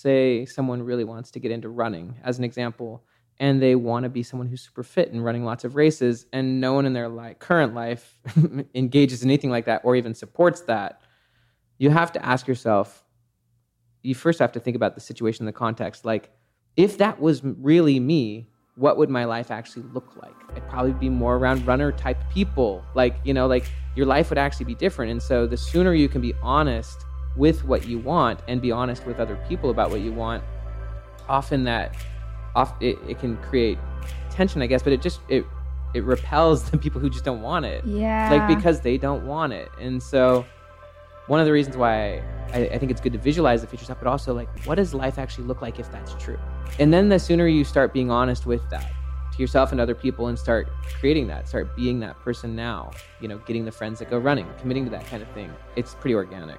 Say someone really wants to get into running, as an example, and they want to be someone who's super fit and running lots of races, and no one in their like current life engages in anything like that or even supports that. You have to ask yourself, you first have to think about the situation, the context. Like, if that was really me, what would my life actually look like? I'd probably be more around runner type people. Like, you know, like your life would actually be different. And so the sooner you can be honest with what you want and be honest with other people about what you want, often that off it, it can create tension, I guess, but it just it it repels the people who just don't want it. Yeah. Like because they don't want it. And so one of the reasons why I, I, think it's good to visualize the future stuff, but also like, what does life actually look like if that's true? And then the sooner you start being honest with that to yourself and other people and start creating that, start being that person now, you know, getting the friends that go running, committing to that kind of thing, it's pretty organic.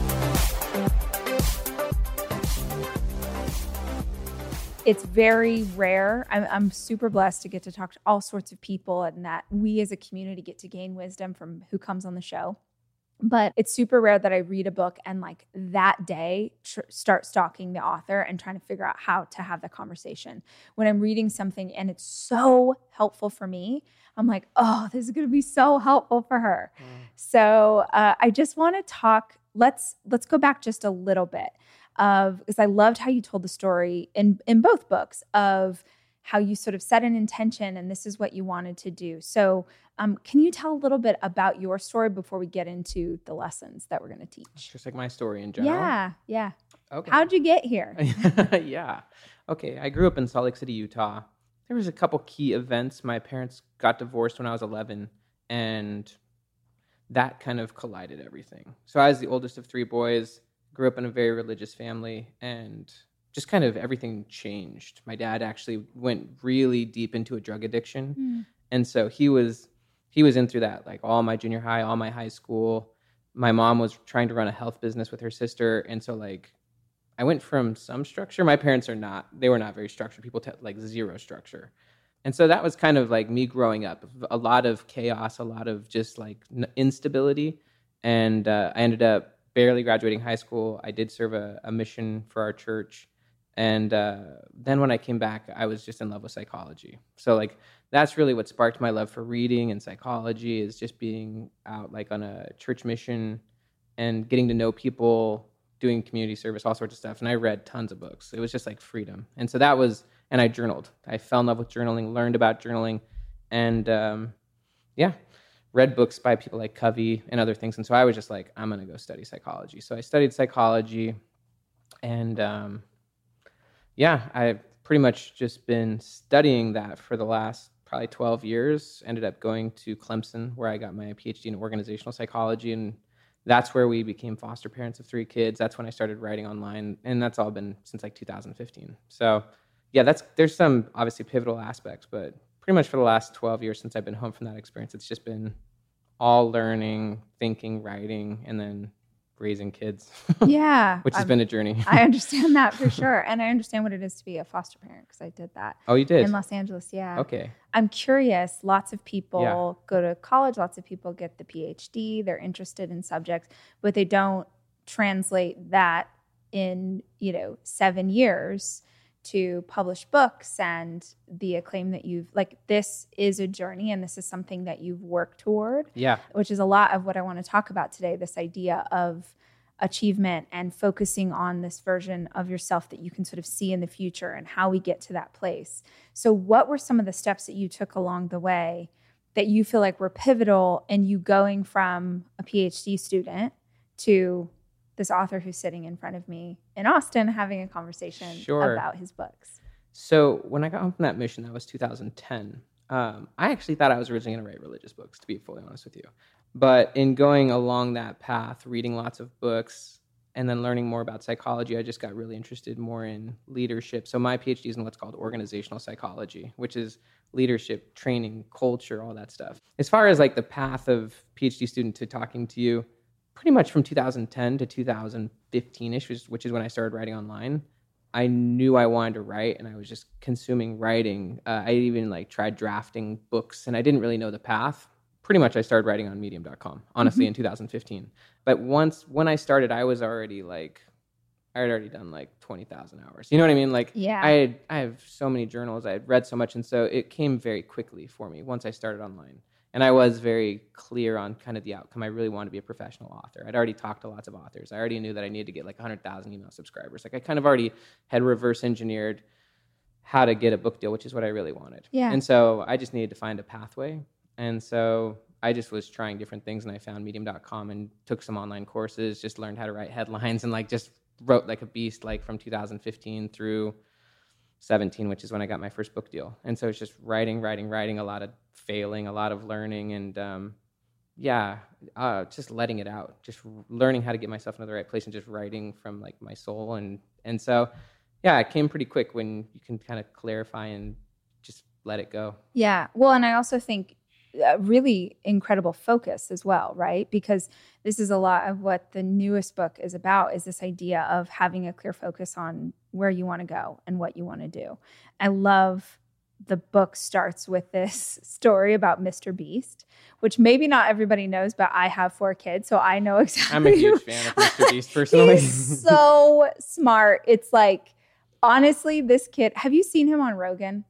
It's very rare. I'm, I'm, super blessed to get to talk to all sorts of people and that we as a community get to gain wisdom from who comes on the show. But it's super rare that I read a book and like that day tr- start stalking the author and trying to figure out how to have the conversation. When I'm reading something and it's so helpful for me, I'm like, oh, this is going to be so helpful for her. Mm. So uh, I just want to talk. Let's let's go back just a little bit of because I loved how you told the story in in both books of how you sort of set an intention and this is what you wanted to do. So, um, can you tell a little bit about your story before we get into the lessons that we're going to teach? Just like my story in general. Yeah, yeah. Okay. How'd you get here? yeah. Okay. I grew up in Salt Lake City, Utah. There was a couple key events. My parents got divorced when I was 11, and that kind of collided everything. So I was the oldest of three boys grew up in a very religious family and just kind of everything changed. My dad actually went really deep into a drug addiction. Mm. And so he was he was in through that like all my junior high, all my high school. My mom was trying to run a health business with her sister and so like I went from some structure. My parents are not they were not very structured. People like zero structure. And so that was kind of like me growing up. A lot of chaos, a lot of just like instability and uh, I ended up barely graduating high school, I did serve a, a mission for our church. And uh, then when I came back, I was just in love with psychology. So, like, that's really what sparked my love for reading and psychology is just being out, like, on a church mission and getting to know people doing community service, all sorts of stuff. And I read tons of books. It was just like freedom. And so that was, and I journaled. I fell in love with journaling, learned about journaling, and um, yeah, read books by people like Covey and other things. And so I was just like, I'm to go study psychology. So I studied psychology, and um, yeah, I've pretty much just been studying that for the last probably 12 years. Ended up going to Clemson, where I got my PhD in organizational psychology and that's where we became foster parents of three kids. That's when I started writing online, and that's all been since like 2015. So, yeah, that's there's some obviously pivotal aspects, but pretty much for the last 12 years since I've been home from that experience, it's just been all learning, thinking, writing, and then raising kids. Yeah. which has been a journey. I understand that for sure. And I understand what it is to be a foster parent because I did that. Oh, you did? In Los Angeles, yeah. Okay. I'm curious. Lots of people yeah. go to college, lots of people get the PhD, they're interested in subjects, but they don't translate that in, you know, seven years to publish books and the acclaim that you've like this is a journey and this is something that you've worked toward. Yeah. Which is a lot of what i want to talk about today this idea of achievement and focusing on this version of yourself that you can sort of see in the future and how we get to that place. So what were some of the steps that you took along the way that you feel like were pivotal in you going from a phd student to this author who's sitting in front of me in Austin having a conversation sure. about his books. So when I got home from that mission, that was 2010. Um, I actually thought I was originally going to write religious books, to be fully honest with you. But in going along that path, reading lots of books, and then learning more about psychology, I just got really interested more in leadership. So my PhD is in what's called organizational psychology, which is leadership, training, culture, all that stuff. As far as like the path of PhD student to talking to you, pretty much from 2010 to 2015ish, which is when I started writing online. I knew I wanted to write, and I was just consuming writing. Uh, I even like tried drafting books, and I didn't really know the path. Pretty much, I started writing on Medium.com, honestly, mm-hmm. in 2015. But once when I started, I was already like, I had already done like 20,000 hours. You know what I mean? Like, yeah, I had, I have so many journals. I had read so much, and so it came very quickly for me once I started online and I was very clear on kind of the outcome. I really wanted to be a professional author. I'd already talked to lots of authors. I already knew that I needed to get like 100,000 email subscribers. Like I kind of already had reverse engineered how to get a book deal, which is what I really wanted. Yeah. And so I just needed to find a pathway. And so I just was trying different things and I found medium.com and took some online courses, just learned how to write headlines and like just wrote like a beast like from 2015 through 17, which is when I got my first book deal. And so it's just writing, writing, writing, a lot of failing, a lot of learning, and um, yeah, uh, just letting it out, just learning how to get myself into the right place, and just writing from like my soul. And and so, yeah, it came pretty quick when you can kind of clarify and just let it go. Yeah. Well, and I also think really incredible focus as well, right? Because this is a lot of what the newest book is about is this idea of having a clear focus on where you want to go and what you want to do. I love the book starts with this story about Mr. Beast, which maybe not everybody knows, but I have four kids, so I know exactly. I'm a huge fan of Mr. Beast personally. He's so smart. It's like honestly, this kid, have you seen him on Rogan?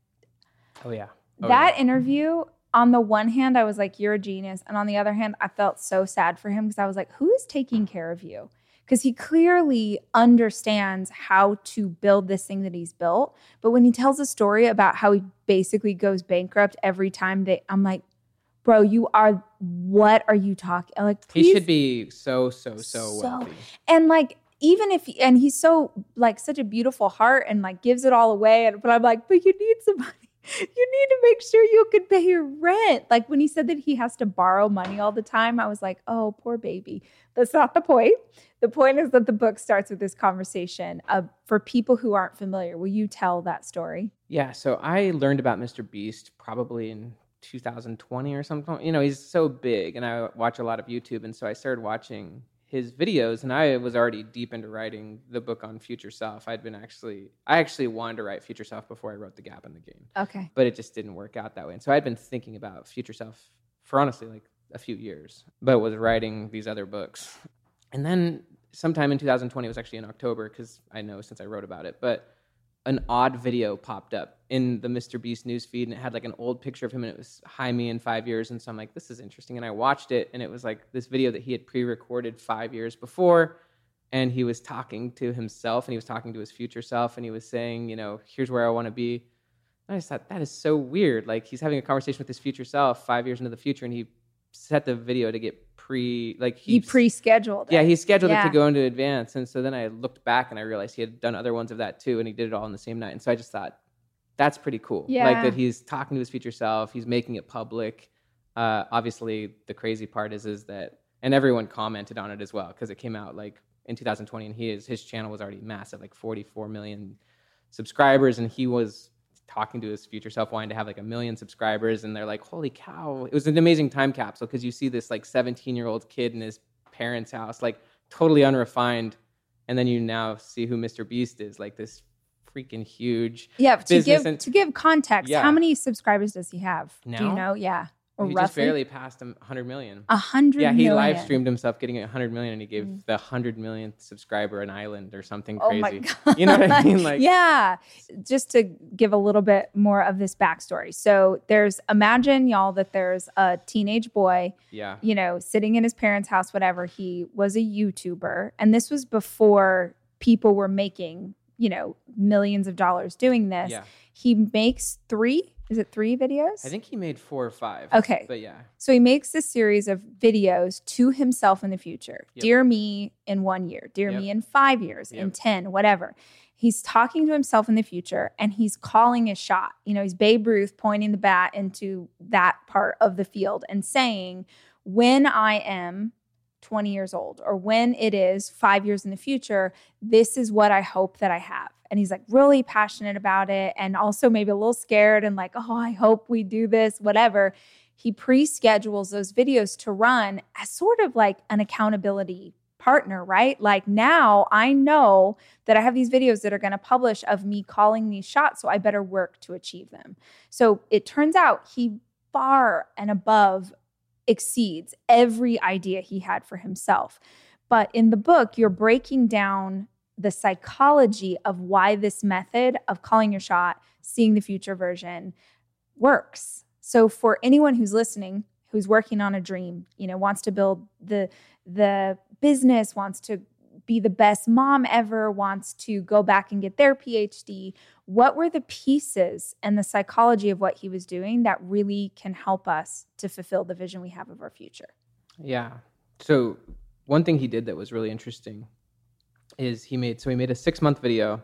Oh yeah. Oh, that yeah. interview on the one hand, I was like, you're a genius. And on the other hand, I felt so sad for him because I was like, who is taking care of you? Because he clearly understands how to build this thing that he's built. But when he tells a story about how he basically goes bankrupt every time they, I'm like, bro, you are, what are you talking? Like, please. he should be so, so, so, so wealthy. And like, even if and he's so like such a beautiful heart and like gives it all away and but I'm like but you need somebody you need to make sure you can pay your rent. Like when he said that he has to borrow money all the time, I was like, oh, poor baby. That's not the point. The point is that the book starts with this conversation. For people who aren't familiar, will you tell that story? Yeah. So I learned about Mr. Beast probably in 2020 or something. You know, he's so big, and I watch a lot of YouTube. And so I started watching his videos and I was already deep into writing the book on future self. I'd been actually I actually wanted to write future self before I wrote the Gap and the Gain. Okay. But it just didn't work out that way. And so I'd been thinking about future self for honestly like a few years, but was writing these other books. And then sometime in 2020 it was actually in October cuz I know since I wrote about it, but an odd video popped up in the Mr. Beast news feed and it had like an old picture of him and it was hi me in five years. And so I'm like, this is interesting. And I watched it and it was like this video that he had pre recorded five years before. and he was talking to himself and he was talking to his future self and he was saying, you know, here's where I want to be. And I just thought that is so weird. Like he's having a conversation with his future self five years into the future, and he set the video to get pre like he, he pre-scheduled. Yeah, he scheduled yeah. it to go into advance, and so then I looked back and I realized he had done other ones of that too, and he did it all in the same night. And so I just thought that's pretty cool. Yeah. Like that he's talking to his future self, he's making it public. Uh, obviously, the crazy part is is that, and everyone commented on it as well because it came out like in 2020, and his his channel was already massive, like 44 million subscribers, and he was talking to his future self, wanting to have like a million subscribers, and they're like, "Holy cow!" It was an amazing time capsule because you see this like 17 year old kid in his parents' house, like totally unrefined, and then you now see who Mr. Beast is, like this freaking huge. Yeah, to give and, to give context, yeah. how many subscribers does he have? Now? Do you know? Yeah. Or he roughly? just barely passed 100 million. 100 Yeah, he million. live streamed himself getting 100 million and he gave mm. the 100 millionth subscriber an island or something crazy. Oh my God. You know what I mean? Like Yeah. Just to give a little bit more of this backstory. So there's imagine y'all that there's a teenage boy, yeah. you know, sitting in his parents' house, whatever. He was a YouTuber. And this was before people were making, you know, millions of dollars doing this. Yeah. He makes three is it three videos? I think he made four or five. Okay. But yeah. So he makes this series of videos to himself in the future. Yep. Dear me in one year, dear yep. me in five years, yep. in 10, whatever. He's talking to himself in the future and he's calling a shot. You know, he's Babe Ruth pointing the bat into that part of the field and saying, when I am 20 years old or when it is five years in the future, this is what I hope that I have and he's like really passionate about it and also maybe a little scared and like, oh, I hope we do this, whatever. He pre schedules those videos to run as sort of like an accountability partner, right? Like now I know that I have these videos that are going to publish of me calling these shots, so I better work to achieve them. So it turns out he far and above exceeds every idea he had for himself. But in the book, you're breaking down the psychology of why this method of calling your shot, seeing the future version works. So for anyone who's listening, who's working on a dream, you know, wants to build the the business, wants to be the best mom ever, wants to go back and get their PhD, what were the pieces and the psychology of what he was doing that really can help us to fulfill the vision we have of our future? Yeah. So one thing he did that was really interesting is he made so he made a six month video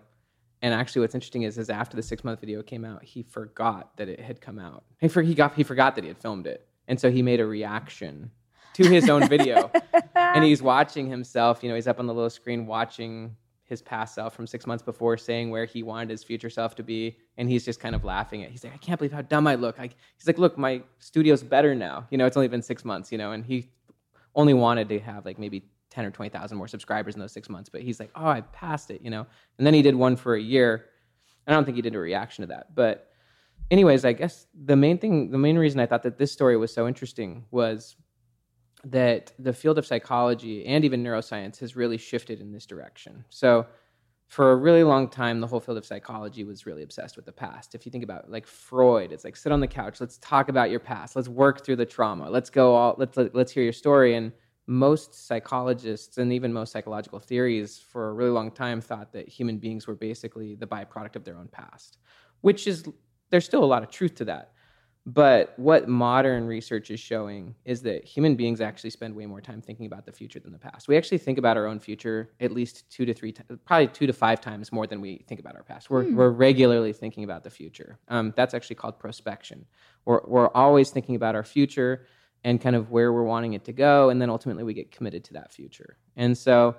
and actually what's interesting is is after the six month video came out he forgot that it had come out he, for, he, got, he forgot that he had filmed it and so he made a reaction to his own video and he's watching himself you know he's up on the little screen watching his past self from six months before saying where he wanted his future self to be and he's just kind of laughing at he's like i can't believe how dumb i look I, he's like look my studio's better now you know it's only been six months you know and he only wanted to have like maybe 10 or 20,000 more subscribers in those six months. But he's like, oh, I passed it, you know? And then he did one for a year. I don't think he did a reaction to that. But, anyways, I guess the main thing, the main reason I thought that this story was so interesting was that the field of psychology and even neuroscience has really shifted in this direction. So, for a really long time, the whole field of psychology was really obsessed with the past. If you think about like Freud, it's like sit on the couch, let's talk about your past, let's work through the trauma, let's go all, let's let, us hear your story. And most psychologists and even most psychological theories for a really long time thought that human beings were basically the byproduct of their own past, which is, there's still a lot of truth to that. But what modern research is showing is that human beings actually spend way more time thinking about the future than the past. We actually think about our own future at least two to three, probably two to five times more than we think about our past. We're, hmm. we're regularly thinking about the future. Um, that's actually called prospection. We're, we're always thinking about our future and kind of where we're wanting it to go and then ultimately we get committed to that future and so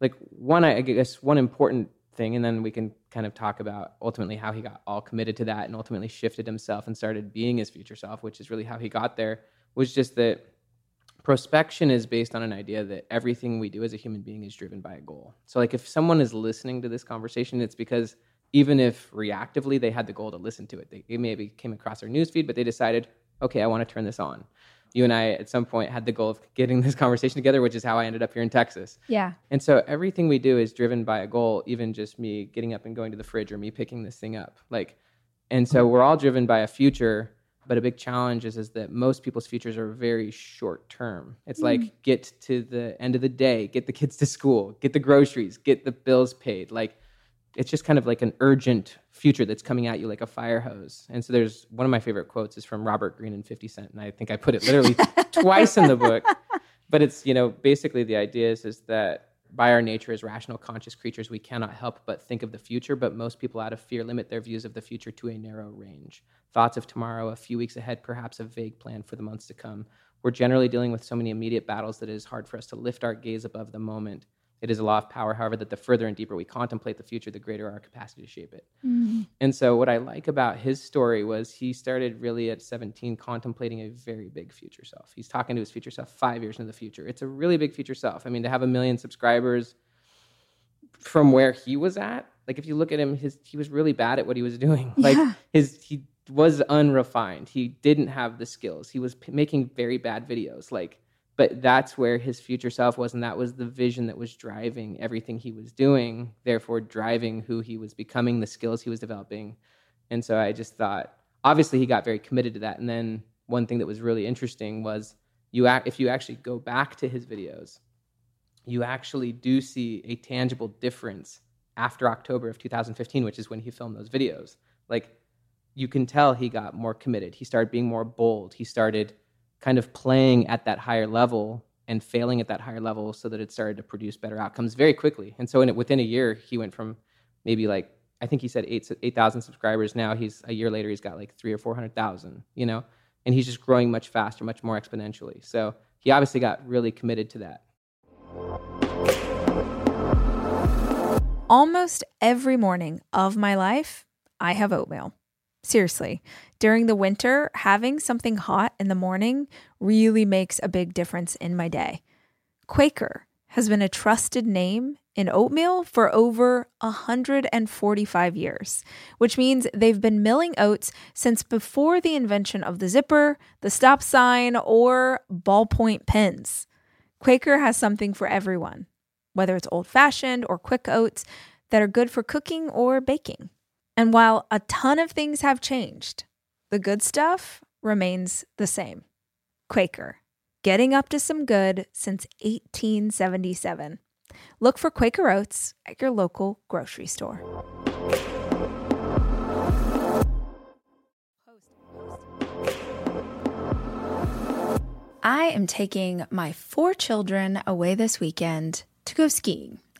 like one i guess one important thing and then we can kind of talk about ultimately how he got all committed to that and ultimately shifted himself and started being his future self which is really how he got there was just that prospection is based on an idea that everything we do as a human being is driven by a goal. So like if someone is listening to this conversation it's because even if reactively they had the goal to listen to it they, maybe came across our newsfeed but they decided okay i want to turn this on you and I at some point had the goal of getting this conversation together, which is how I ended up here in Texas. Yeah. And so everything we do is driven by a goal, even just me getting up and going to the fridge or me picking this thing up. Like, and so we're all driven by a future But a big challenge is, is that most people's futures are very short term. It's mm. like get to the end of the day, get the kids to school, get the groceries, get the bills paid. Like it's just kind of like an urgent future that's coming at you like a fire hose. And so there's one of my favorite quotes is from Robert Greene and 50 Cent. And I think I put it literally twice in the book. But it's, you know, basically the idea is, is that by our nature as rational conscious creatures, we cannot help but think of the future. But most people out of fear limit their views of the future to a narrow range. Thoughts of tomorrow, a few weeks ahead, perhaps a vague plan for the months to come. We're generally dealing with so many immediate battles that it is hard for us to lift our gaze above the moment it is a law of power, however, that the further and deeper we contemplate the future, the greater our capacity to shape it. Mm-hmm. And so, what I like about his story was he started really at 17 contemplating a very big future self. He's talking to his future self five years into the future. It's a really big future self. I mean, to have a million subscribers from where he was at, like if you look at him, his he was really bad at what he was doing. Like yeah. his he was unrefined. He didn't have the skills. He was p- making very bad videos. Like but that's where his future self was and that was the vision that was driving everything he was doing therefore driving who he was becoming the skills he was developing. And so i just thought obviously he got very committed to that and then one thing that was really interesting was you act, if you actually go back to his videos you actually do see a tangible difference after october of 2015 which is when he filmed those videos. Like you can tell he got more committed. He started being more bold. He started kind of playing at that higher level and failing at that higher level so that it started to produce better outcomes very quickly. And so in it, within a year, he went from maybe like I think he said eight eight thousand subscribers. Now he's a year later, he's got like three or four hundred thousand. You know, and he's just growing much faster, much more exponentially. So he obviously got really committed to that. Almost every morning of my life, I have oatmeal. Seriously, during the winter, having something hot in the morning really makes a big difference in my day. Quaker has been a trusted name in oatmeal for over 145 years, which means they've been milling oats since before the invention of the zipper, the stop sign, or ballpoint pens. Quaker has something for everyone, whether it's old fashioned or quick oats that are good for cooking or baking. And while a ton of things have changed, the good stuff remains the same. Quaker, getting up to some good since 1877. Look for Quaker Oats at your local grocery store. I am taking my four children away this weekend to go skiing.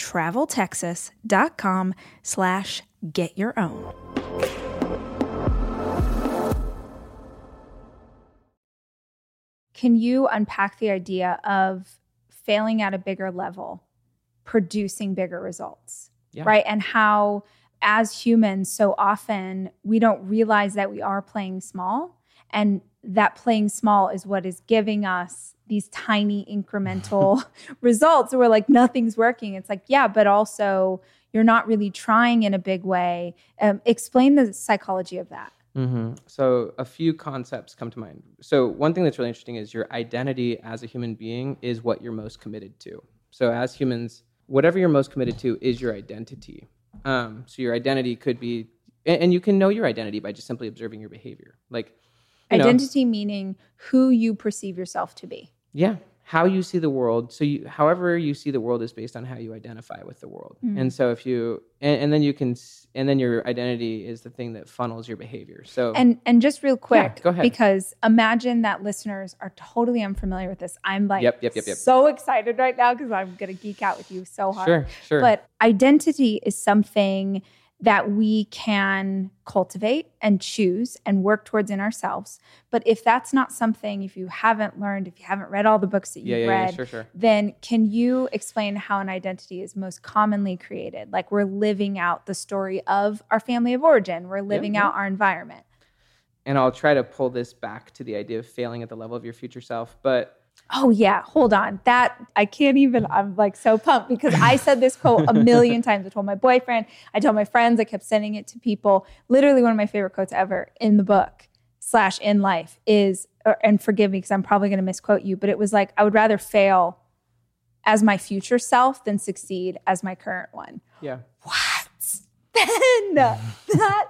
traveltexas.com slash get your own. Can you unpack the idea of failing at a bigger level, producing bigger results? Yeah. Right. And how, as humans, so often we don't realize that we are playing small and that playing small is what is giving us these tiny incremental results. We're like, nothing's working. It's like, yeah, but also you're not really trying in a big way. Um, explain the psychology of that. Mm-hmm. So, a few concepts come to mind. So, one thing that's really interesting is your identity as a human being is what you're most committed to. So, as humans, whatever you're most committed to is your identity. Um, so, your identity could be, and, and you can know your identity by just simply observing your behavior. Like, you know, Identity meaning who you perceive yourself to be. yeah, how you see the world. So, you, however you see the world is based on how you identify with the world. Mm. And so, if you, and, and then you can, and then your identity is the thing that funnels your behavior. So, And and just real quick, go ahead. because imagine that listeners are totally unfamiliar with this. I'm like Yep, yep, yep, yep. so excited right now because I'm gonna geek out with you so hard. sure, sure. But identity is something that we can cultivate and choose and work towards in ourselves. But if that's not something, if you haven't learned, if you haven't read all the books that you've yeah, read, yeah, sure, sure. then can you explain how an identity is most commonly created? Like we're living out the story of our family of origin, we're living yeah. out our environment. and I'll try to pull this back to the idea of failing at the level of your future self. But Oh yeah, hold on. That I can't even. I'm like so pumped because I said this quote a million times. I told my boyfriend, I told my friends, I kept sending it to people. Literally one of my favorite quotes ever in the book slash in life is, or, and forgive me because I'm probably going to misquote you, but it was like I would rather fail as my future self than succeed as my current one. yeah, What? Then that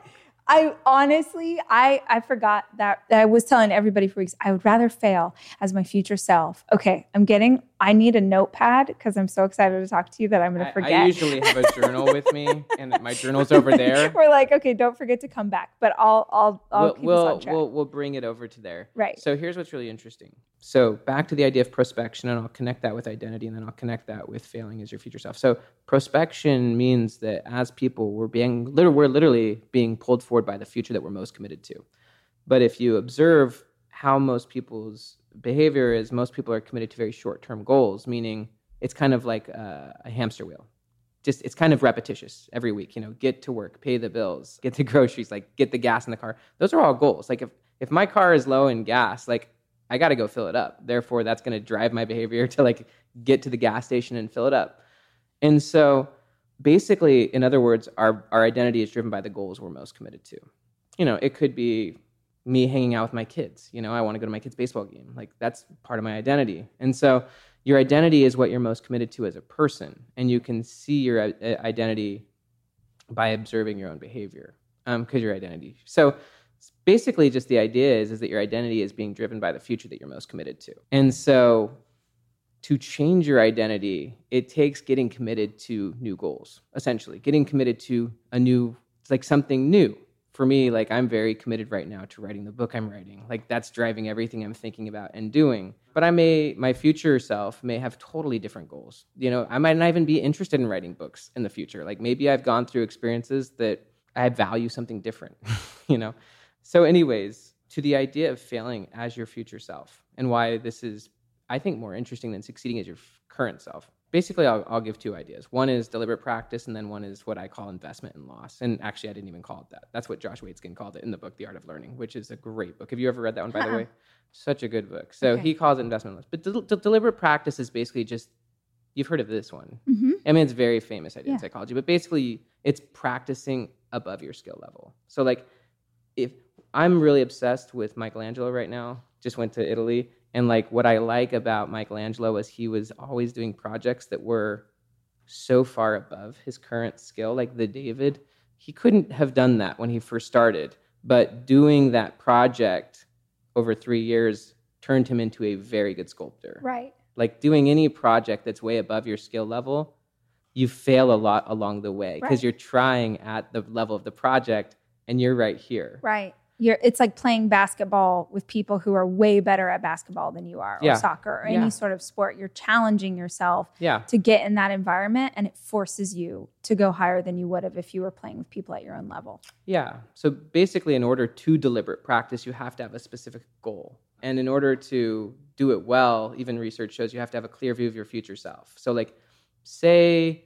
I honestly, I I forgot that I was telling everybody for weeks. I would rather fail as my future self. Okay, I'm getting. I need a notepad because I'm so excited to talk to you that I'm going to forget. I usually have a journal with me, and my journal's over there. We're like, okay, don't forget to come back. But I'll I'll I'll We'll keep we'll, on track. we'll we'll bring it over to there. Right. So here's what's really interesting. So back to the idea of prospection, and I'll connect that with identity, and then I'll connect that with failing as your future self. So prospection means that as people, we're being we're literally being pulled forward by the future that we're most committed to. But if you observe how most people's behavior is, most people are committed to very short-term goals, meaning it's kind of like a, a hamster wheel. Just it's kind of repetitious every week. You know, get to work, pay the bills, get the groceries, like get the gas in the car. Those are all goals. Like if if my car is low in gas, like I got to go fill it up. Therefore, that's going to drive my behavior to like get to the gas station and fill it up. And so, basically, in other words, our our identity is driven by the goals we're most committed to. You know, it could be me hanging out with my kids. You know, I want to go to my kid's baseball game. Like that's part of my identity. And so, your identity is what you're most committed to as a person, and you can see your uh, identity by observing your own behavior because your identity. So basically, just the idea is is that your identity is being driven by the future that you're most committed to, and so to change your identity, it takes getting committed to new goals. Essentially, getting committed to a new, it's like something new. For me, like I'm very committed right now to writing the book I'm writing. Like that's driving everything I'm thinking about and doing. But I may, my future self may have totally different goals. You know, I might not even be interested in writing books in the future. Like maybe I've gone through experiences that I value something different. you know, so anyways, to the idea of failing as your future self and why this is I think more interesting than succeeding as your current self. Basically, I'll, I'll give two ideas. One is deliberate practice, and then one is what I call investment and loss. And actually, I didn't even call it that. That's what Josh Waitzkin called it in the book, The Art of Learning, which is a great book. Have you ever read that one, by the Uh-uh. way? Such a good book. So Okay. he calls it investment and loss. But del- del- deliberate practice is basically just, you've heard of this one. Mhm. I mean, it's very famous idea in psychology, but basically, it's practicing above your skill level. So, like, if I'm really obsessed with Michelangelo right now, just went to Italy, and like what I like about Michelangelo is he was always doing projects that were so far above his current skill, like the David. He couldn't have done that when he first started, but doing that project over three years turned him into a very good sculptor Right. like doing any project that's way above your skill level, you fail a lot along the way because Right. you're trying at the level of the project and you're right here. Right. You're it's like playing basketball with people who are way better at basketball than you are or Yeah. soccer or Yeah. any sort of sport you're challenging yourself Yeah. to get in that environment and it forces you to go higher than you would have if you were playing with people at your own level Yeah. So basically, in order to deliberate practice, you have to have a specific goal. And in order to do it well, even research shows you have to have a clear view of your future self. So, like, say,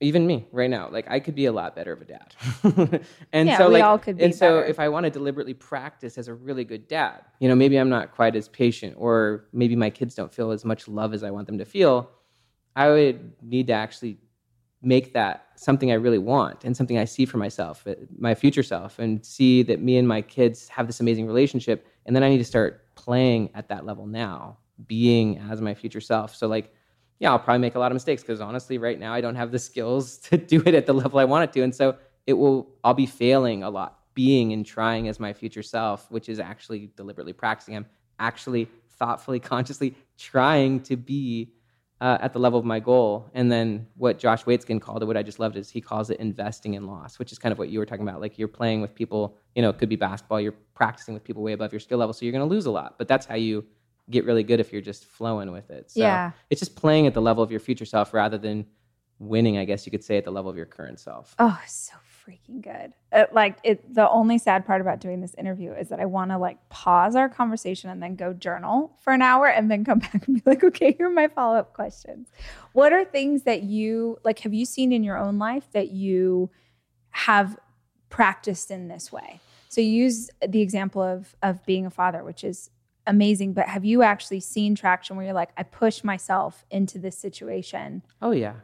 even me right now, like, I could be a lot better of a dad. and Yeah, so, we like, all could be and so, better. if I want to deliberately practice as a really good dad, you know, maybe I'm not quite as patient, or maybe my kids don't feel as much love as I want them to feel. I would need to actually make that something I really want and something I see for myself, uh, my future self, and see that me and my kids have this amazing relationship. And then I need to start playing at that level now, being as my future self. So, like, yeah, I'll probably make a lot of mistakes because honestly, right now, I don't have the skills to do it at the level I want it to. And so, it will, I'll be failing a lot, being and trying as my future self, which is actually deliberately practicing. I'm actually thoughtfully, consciously trying to be uh, at the level of my goal. And then what Josh Waitzkin called it, what I just loved is he calls it investing in loss, which is kind of what you were talking about. Like you're playing with people, you know, it could be basketball, you're practicing with people way above your skill level. So you're going to lose a lot. But that's how you get really good if you're just flowing with it. So Yeah. it's just playing at the level of your future self rather than winning, I guess you could say, at the level of your current self. oh so freaking good Uh, like it the only sad part about doing this interview is that i want to like pause our conversation and then go journal for an hour and then come back and be like okay here are my follow-up questions what are things that you like have you seen in your own life that you have practiced in this way so you use the example of of being a father which is amazing but have you actually seen traction where you're like i push myself into this situation Oh yeah,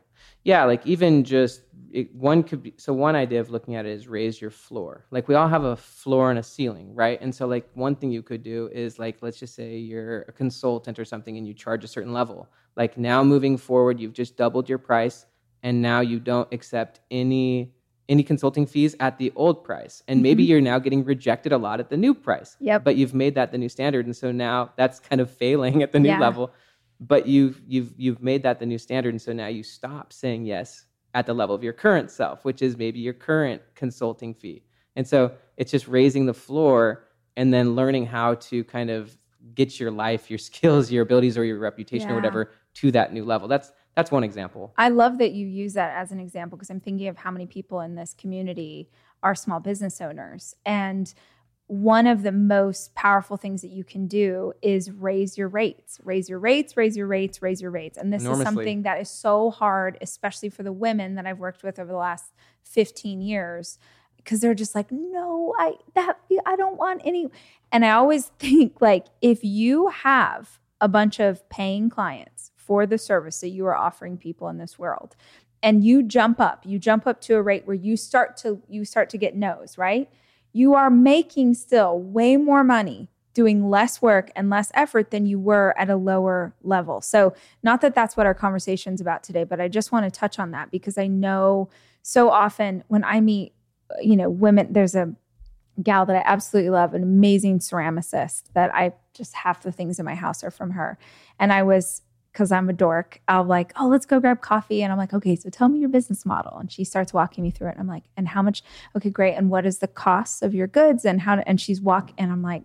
yeah. Like even just it, one could be. So one idea of looking at it is raise your floor. Like we all have a floor and a ceiling, right? And so like one thing you could do is like let's just say you're a consultant or something and you charge a certain level. Like now moving forward, you've just doubled your price, and now you don't accept any any consulting fees at the old price. And maybe Mhm. you're now getting rejected a lot at the new price. Yep. But you've made that the new standard, and so now that's kind of failing at the new Yeah. level but you've you've you've made that the new standard and so now you stop saying yes at the level of your current self which is maybe your current consulting fee and so it's just raising the floor and then learning how to kind of get your life your skills your abilities or your reputation or whatever to that new level that's that's one example I love that you use that as an example because I'm thinking of how many people in this community are small business owners. And one of the most powerful things that you can do is raise your rates, raise your rates, raise your rates, raise your rates. And this Enormously. is something that is so hard, especially for the women that I've worked with over the last 15 years because they're just like no i that i don't want any and i always think like if you have a bunch of paying clients for the service that you are offering people in this world. And you jump up. You jump up to a rate where you start to you start to get no's right? You are making still way more money doing less work and less effort than you were at a lower level. So not that that's what our conversation's about today but i just want to touch on that because i know so often when i meet you know women there's a gal that i absolutely love an amazing ceramicist that i just half the things in my house are from her. And i was because i'm a dork i'll like oh let's go grab coffee and i'm like okay so tell me your business model and she starts walking me through it and i'm like and how much okay great and what is the cost of your goods and how and she's walking and i'm like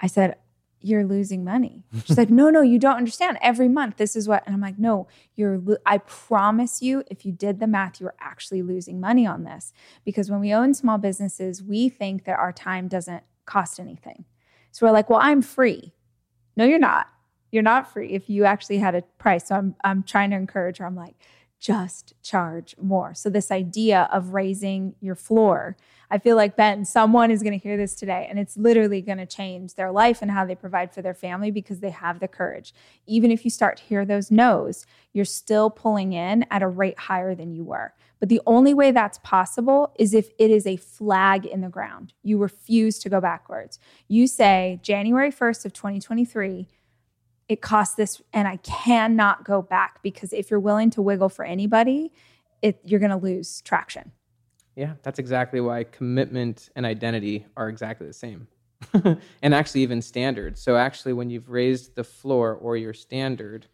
i said you're losing money. She's like no no you don't understand. Every month this is what and i'm like no you're lo- i promise you if you did the math you're actually losing money on this because when we own small businesses we think that our time doesn't cost anything. So we're like well i'm free. No you're not you're not free if you actually had a price so i'm i'm trying to encourage her i'm like just charge more so this idea of raising your floor I feel like Ben, someone is going to hear this today and it's literally going to change their life and how they provide for their family because they have the courage. Even if you start to hear those no's, you're still pulling in at a rate higher than you were. But the only way that's possible is if it is a flag in the ground. You refuse to go backwards. You say, January 1st of 2023, it costs this and I cannot go back because if you're willing to wiggle for anybody, it, you're going to lose traction. Yeah, that's exactly why commitment and identity are exactly the same. and actually, even standards. So, actually, when you've raised the floor or your standard,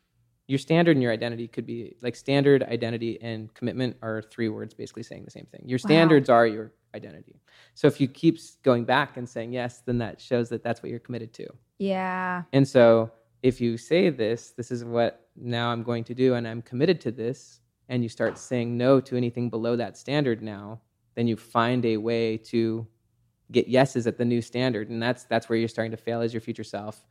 your standard and your identity could be like standard, identity, and commitment are three words basically saying the same thing. Your Wow. standards are your identity. So if you keep going back and saying yes, then that shows that that's what you're committed to. Yeah. And so if you say this, this is what now I'm going to do and I'm committed to this, and you start saying no to anything below that standard now, then you find a way to get yeses at the new standard. And that's that's where you're starting to fail as your future self.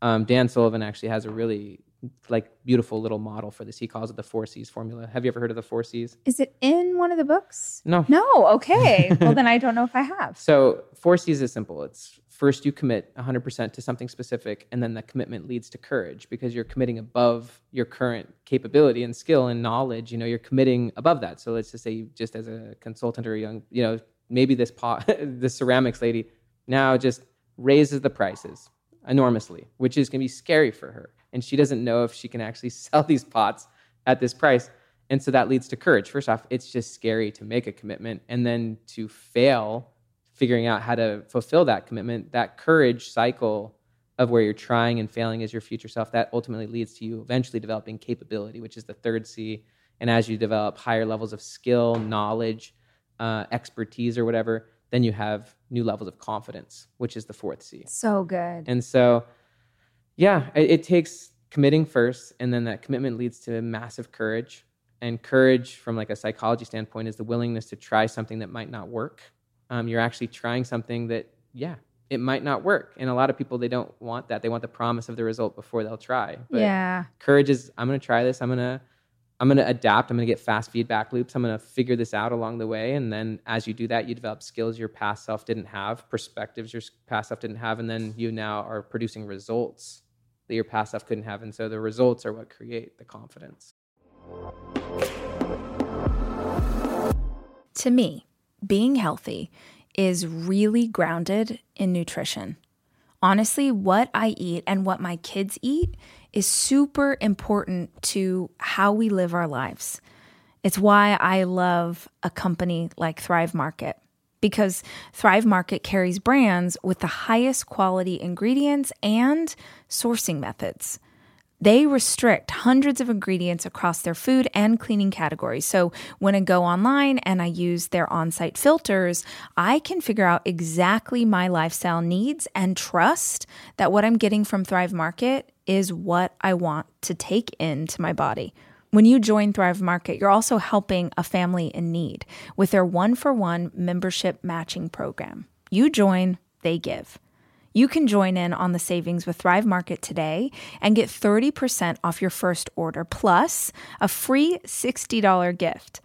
Um, Dan Sullivan actually has a really like beautiful little model for this. He calls it the four C's formula. Have you ever heard of the four C's? Is it in one of the books? No. No. Okay. well, then I don't know if I have. So four C's is simple. It's first you commit 100% to something specific, and then that commitment leads to courage because you're committing above your current capability and skill and knowledge. You know, you're committing above that. So let's just say, you, just as a consultant or a young, you know, maybe this pot, the ceramics lady now just raises the prices enormously, which is going to be scary for her. And she doesn't know if she can actually sell these pots at this price. And so that leads to courage. First off, it's just scary to make a commitment and then to fail figuring out how to fulfill that commitment, that courage cycle of where you're trying and failing as your future self, that ultimately leads to you eventually developing capability, which is the third C. And as you develop higher levels of skill, knowledge, uh, expertise, or whatever, then you have new levels of confidence, which is the fourth C. So good. And so, yeah, it, it takes committing first, and then that commitment leads to massive courage. And courage, from like a psychology standpoint, is the willingness to try something that might not work. Um, you're actually trying something that, yeah, it might not work. And a lot of people they don't want that. They want the promise of the result before they'll try. But yeah. courage is I'm going to try this. I'm going to I'm going to adapt. I'm going to get fast feedback loops. I'm going to figure this out along the way. And then as you do that, you develop skills your past self didn't have, perspectives your past self didn't have. And then you now are producing results that your past self couldn't have. And so the results are what create the confidence. To me, being healthy is really grounded in nutrition. Honestly, what I eat and what my kids eat is super important to how we live our lives. It's why I love a company like Thrive Market because Thrive Market carries brands with the highest quality ingredients and sourcing methods. They restrict hundreds of ingredients across their food and cleaning categories. So when I go online and I use their on site filters, I can figure out exactly my lifestyle needs and trust that what I'm getting from Thrive Market is what I want to take into my body. When you join Thrive Market, you're also helping a family in need with their one for one membership matching program. You join, they give. You can join in on the savings with Thrive Market today and get 30% off your first order plus a free $60 gift.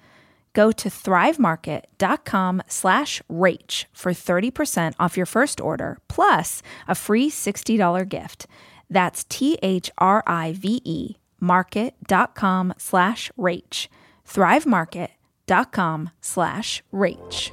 Go to thrivemarket.com slash rach for 30% off your first order plus a free $60 gift. That's T-H-R-I-V-E market.com slash rach. thrivemarket.com slash rach.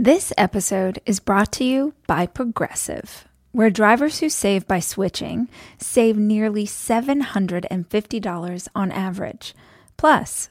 This episode is brought to you by Progressive, where drivers who save by switching save nearly $750 on average. Plus,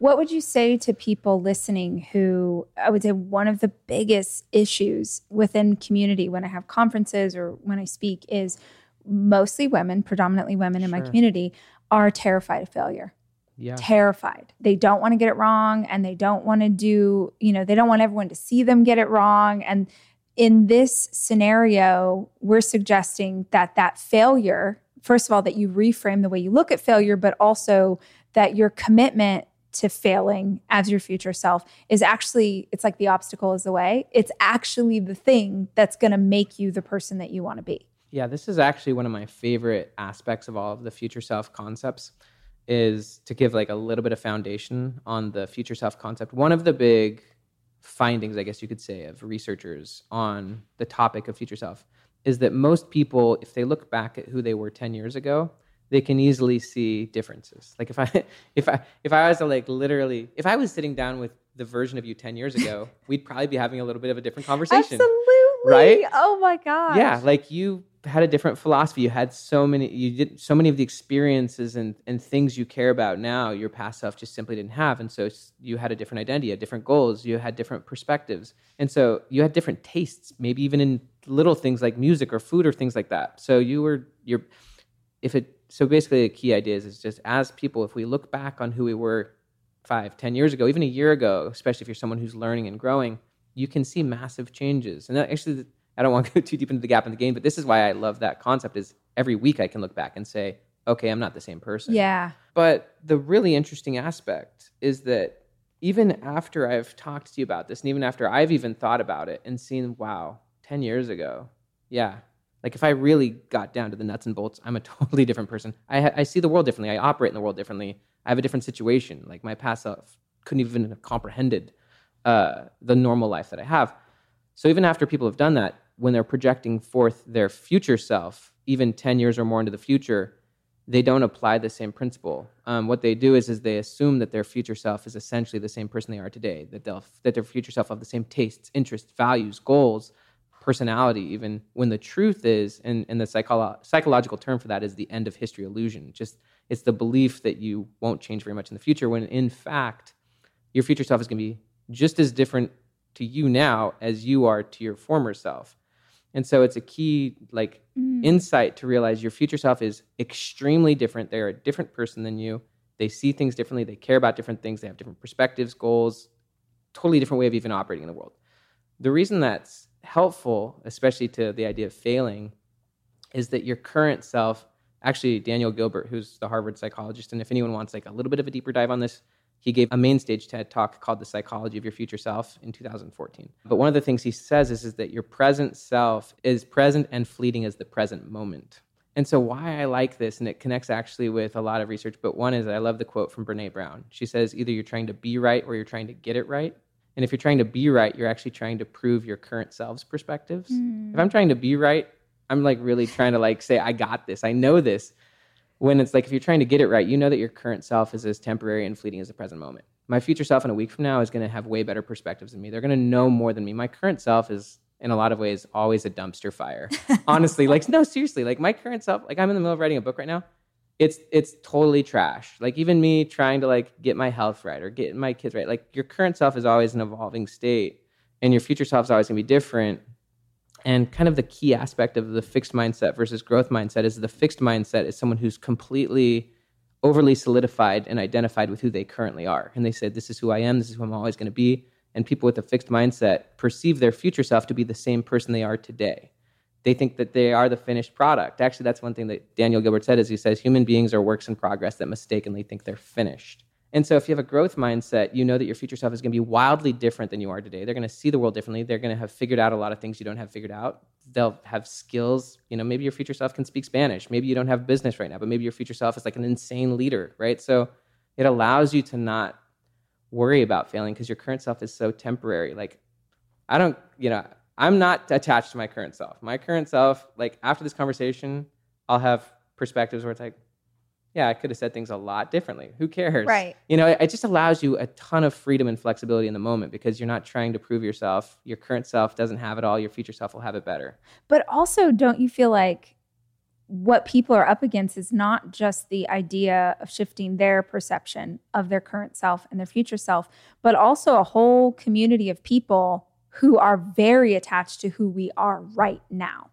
What would you say to people listening who I would say one of the biggest issues within community when I have conferences or when I speak is mostly women, predominantly women in my community, are terrified of failure. Yeah. Terrified. They don't want to get it wrong and they don't want to do, you know, they don't want everyone to see them get it wrong. And in this scenario, we're suggesting that that failure, first of all, that you reframe the way you look at failure, but also that your commitment to failing as your future self is actually it's like the obstacle is the way it's actually the thing that's going to make you the person that you want to be Yeah, this is actually one of my favorite aspects of all of the future self concepts is to give like a little bit of foundation on the future self concept. One of the big findings, I guess you could say, of researchers on the topic of future self is that most people, if they look back at who they were 10 years ago, they can easily see differences. Like if I if I if I was to like literally if I was sitting down with the version of you 10 years ago, we'd probably be having a little bit of a different conversation. Absolutely. Right? Oh my god. Yeah, like you had a different philosophy. You had so many you did so many of the experiences and and things you care about now your past self just simply didn't have and so you had a different identity, you had different goals, you had different perspectives. And so you had different tastes, maybe even in little things like music or food or things like that. So you were you're if it so basically the key idea is, is just as people if we look back on who we were five ten years ago even a year ago especially if you're someone who's learning and growing you can see massive changes and that actually i don't want to go too deep into the Gap and the Gain but this is why i love that concept is every week i can look back and say okay i'm not the same person Yeah. but the really interesting aspect is that even after I've talked to you about this, and even after I've even thought about it and seen, wow, 10 years ago, yeah, like if I really got down to the nuts and bolts, I'm a totally different person. I, ha- I see the world differently. I operate in the world differently. I have a different situation. Like my past self couldn't even have comprehended uh, the normal life that I have. So even after people have done that, when they're projecting forth their future self, even 10 years or more into the future, they don't apply the same principle. Um, what they do is, is they assume that their future self is essentially the same person they are today. That they'll that their future self have the same tastes, interests, values, goals, personality. Even when the truth is, and, and the psycholo- psychological term for that is the end of history illusion. Just it's the belief that you won't change very much in the future. When in fact, your future self is going to be just as different to you now as you are to your former self. And so it's a key like Mm. insight to realize your future self is extremely different. They're a different person than you. They see things differently. They care about different things. They have different perspectives, goals, totally different way of even operating in the world. The reason that's helpful, especially to the idea of failing, is that your current self, actually Daniel Gilbert, who's the Harvard psychologist, and if anyone wants like a little bit of a deeper dive on this, he gave a main stage TED talk called The Psychology of Your Future Self in 2014. But one of the things he says is, is that your present self is present and fleeting as the present moment. And so, why I like this, and it connects actually with a lot of research, but one is I love the quote from Brene Brown. She says, either you're trying to be right or you're trying to get it right. And if you're trying to be right, you're actually trying to prove your current self's perspectives. Mm. If I'm trying to be right, I'm like really trying to like say, I got this, I know this when it's like if you're trying to get it right, you know that your current self is as temporary and fleeting as the present moment. My future self in a week from now is going to have way better perspectives than me. They're going to know more than me. My current self is in a lot of ways always a dumpster fire. Honestly, like no seriously, like my current self, like I'm in the middle of writing a book right now. It's it's totally trash. Like even me trying to like get my health right or get my kids right. Like your current self is always an evolving state and your future self is always to be different and kind of the key aspect of the fixed mindset versus growth mindset is the fixed mindset is someone who's completely overly solidified and identified with who they currently are. And they said, This is who I am, this is who I'm always to be. And people with a fixed mindset perceive their future self to be the same person they are today. They think that they are the finished product. Actually, that's one thing that Daniel Gilbert said is he says human beings are works in progress that mistakenly think they're finished. And so if you have a growth mindset, you know that your future self is going to be wildly different than you are today. They're going to see the world differently. They're going to have figured out a lot of things you don't have figured out. They'll have skills. You know, maybe your future self can speak Spanish. Maybe you don't have business right now, but maybe your future self is like an insane leader, right? So it allows you to not worry about failing because your current self is so temporary. Like, I don't, you know, I'm not attached to my current self. My current self, like after this conversation, I'll have perspectives where it's like, yeah, I could have said things a lot differently. Who cares? Right. You know, it, it just allows you a ton of freedom and flexibility in the moment because you're not trying to prove yourself. Your current self doesn't have it all. Your future self will have it better. But also, don't you feel like what people are up against is not just the idea of shifting their perception of their current self and their future self, but also a whole community of people who are very attached to who we are right now.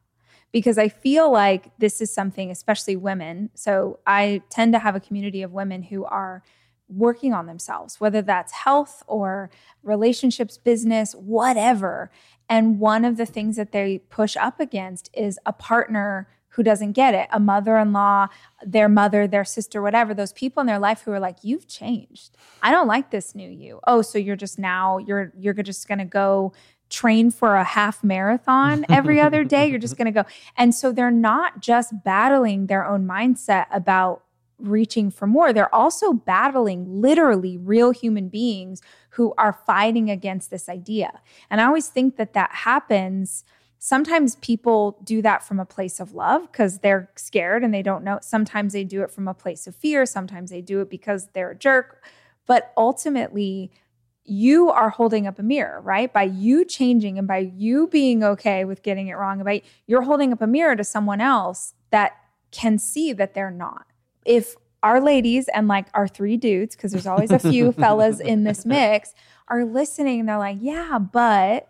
Because I feel like this is something, especially women. So I tend to have a community of women who are working on themselves, whether that's health or relationships, business, whatever. And one of the things that they push up against is a partner who doesn't get it, a mother in law, their mother, their sister, whatever, those people in their life who are like, You've changed. I don't like this new you. Oh, so you're just now, you're you're just gonna go train for a half marathon every other day. You're just gonna go. And so they're not just battling their own mindset about reaching for more. They're also battling literally real human beings who are fighting against this idea. And I always think that that happens sometimes people do that from a place of love because they're scared and they don't know. Sometimes they do it from a place of fear. Sometimes they do it because they're a jerk. But ultimately, you are holding up a mirror, right? By you changing and by you being okay with getting it wrong, by you're holding up a mirror to someone else that can see that they're not. If our ladies and like our three dudes, because there's always a few fellas in this mix, are listening and they're like, yeah, but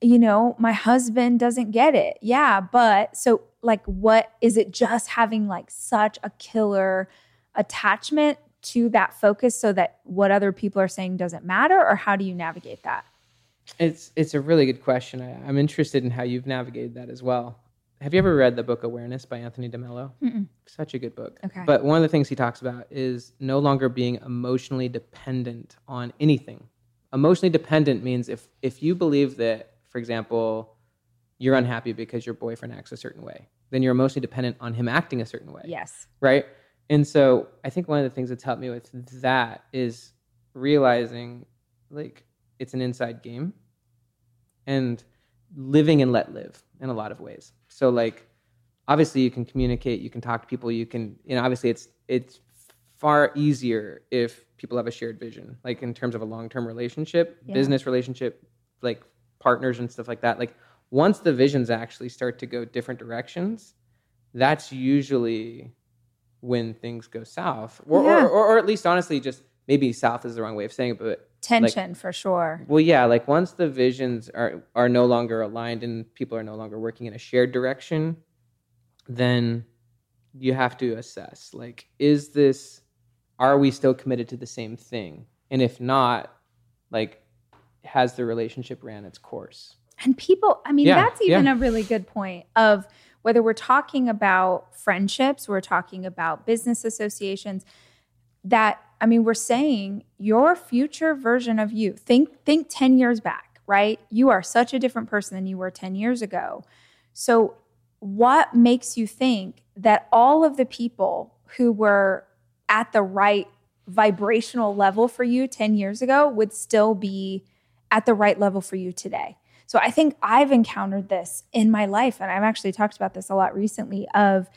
you know, my husband doesn't get it. Yeah, but so like what is it just having like such a killer attachment to that focus so that what other people are saying doesn't matter or how do you navigate that? It's it's a really good question. I, am interested in how you've navigated that as well. Have you ever read the book Awareness by Anthony DeMello? Mm-mm. Such a good book. Okay. But one of the things he talks about is no longer being emotionally dependent on anything. Emotionally dependent means if if you believe that for example, you're unhappy because your boyfriend acts a certain way, then you're emotionally dependent on him acting a certain way. Yes. Right. And so I think one of the things that's helped me with that is realizing like it's an inside game and living and let live in a lot of ways. So like obviously you can communicate, you can talk to people, you can you know obviously it's it's far easier if people have a shared vision like in terms of a long-term relationship, yeah. business relationship, like partners and stuff like that like once the visions actually start to go different directions that's usually when things go south or, yeah. or, or, or, at least honestly just maybe south is the wrong way of saying it but tension like, for sure well yeah like once the visions are are no longer aligned and people are no longer working in a shared direction then you have to assess like is this are we still committed to the same thing and if not like has the relationship ran its course. And people, I mean, yeah, that's even yeah. a really good point of whether we're talking about friendships, we're talking about business associations, that I mean, we're saying your future version of you. Think think 10 years back, right? You are such a different person than you were 10 years ago. So what makes you think that all of the people who were at the right vibrational level for you 10 years ago would still be at the right level for you today. So I think I've encountered this in my life and I've actually talked about this a lot recently of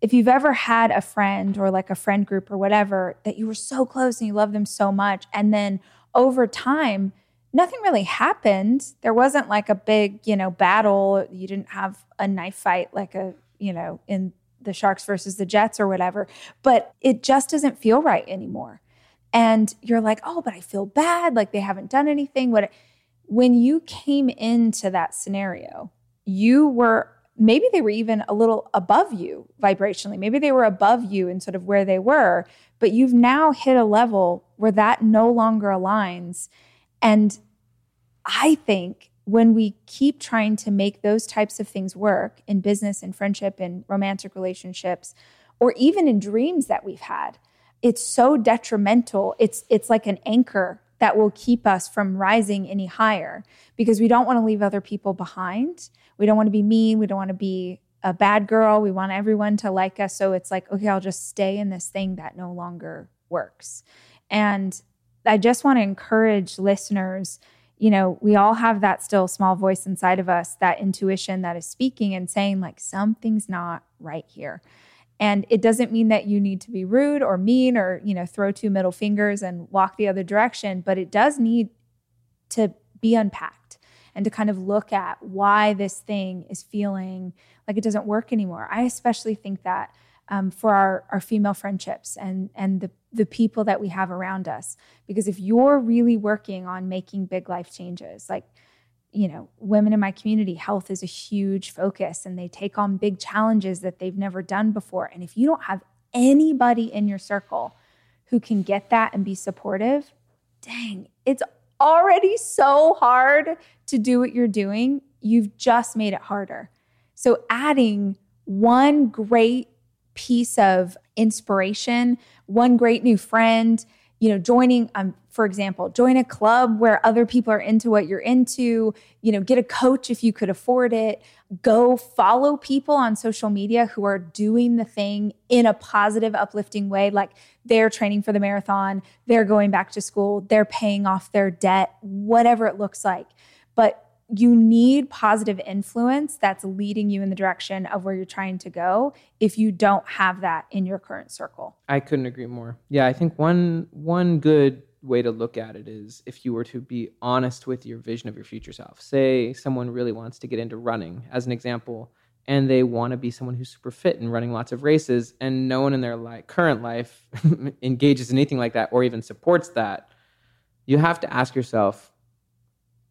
if you've ever had a friend or like a friend group or whatever that you were so close and you love them so much and then over time nothing really happened. There wasn't like a big, you know, battle. You didn't have a knife fight like a, you know, in the Sharks versus the Jets or whatever, but it just doesn't feel right anymore and you're like, oh, but I feel bad. Like they haven't done anything. What when you came into that scenario, you were maybe they were even a little above you vibrationally. Maybe they were above you in sort of where they were, but you've now hit a level where that no longer aligns. And I think when we keep trying to make those types of things work in business and friendship and romantic relationships, or even in dreams that we've had, it's so detrimental. It's it's like an anchor that will keep us from rising any higher because we don't want to leave other people behind. We don't want to be mean, we don't want to be a bad girl. We want everyone to like us. So it's like, okay, I'll just stay in this thing that no longer works. And I just want to encourage listeners, you know, we all have that still small voice inside of us, that intuition that is speaking and saying, like, something's not right here. And it doesn't mean that you need to be rude or mean or, you know, throw two middle fingers and walk the other direction, but it does need to be unpacked and to kind of look at why this thing is feeling like it doesn't work anymore. I especially think that um, for our, our female friendships and and the the people that we have around us, because if you're really working on making big life changes, like you know, women in my community, health is a huge focus and they take on big challenges that they've never done before. And if you don't have anybody in your circle who can get that and be supportive, dang, it's already so hard to do what you're doing. You've just made it harder. So, adding one great piece of inspiration, one great new friend, you know, joining, um, for example, join a club where other people are into what you're into, you know, get a coach if you could afford it, go follow people on social media who are doing the thing in a positive, uplifting way. Like they're training for the marathon, they're going back to school, they're paying off their debt, whatever it looks like. But you need positive influence that's leading you in the direction of where you're trying to go if you don't have that in your current circle. I couldn't agree more. Yeah, I think one one good way to look at it is if you were to be honest with your vision of your future self. Say someone really wants to get into running as an example and they want to be someone who's super fit and running lots of races and no one in their like current life engages in anything like that or even supports that. You have to ask yourself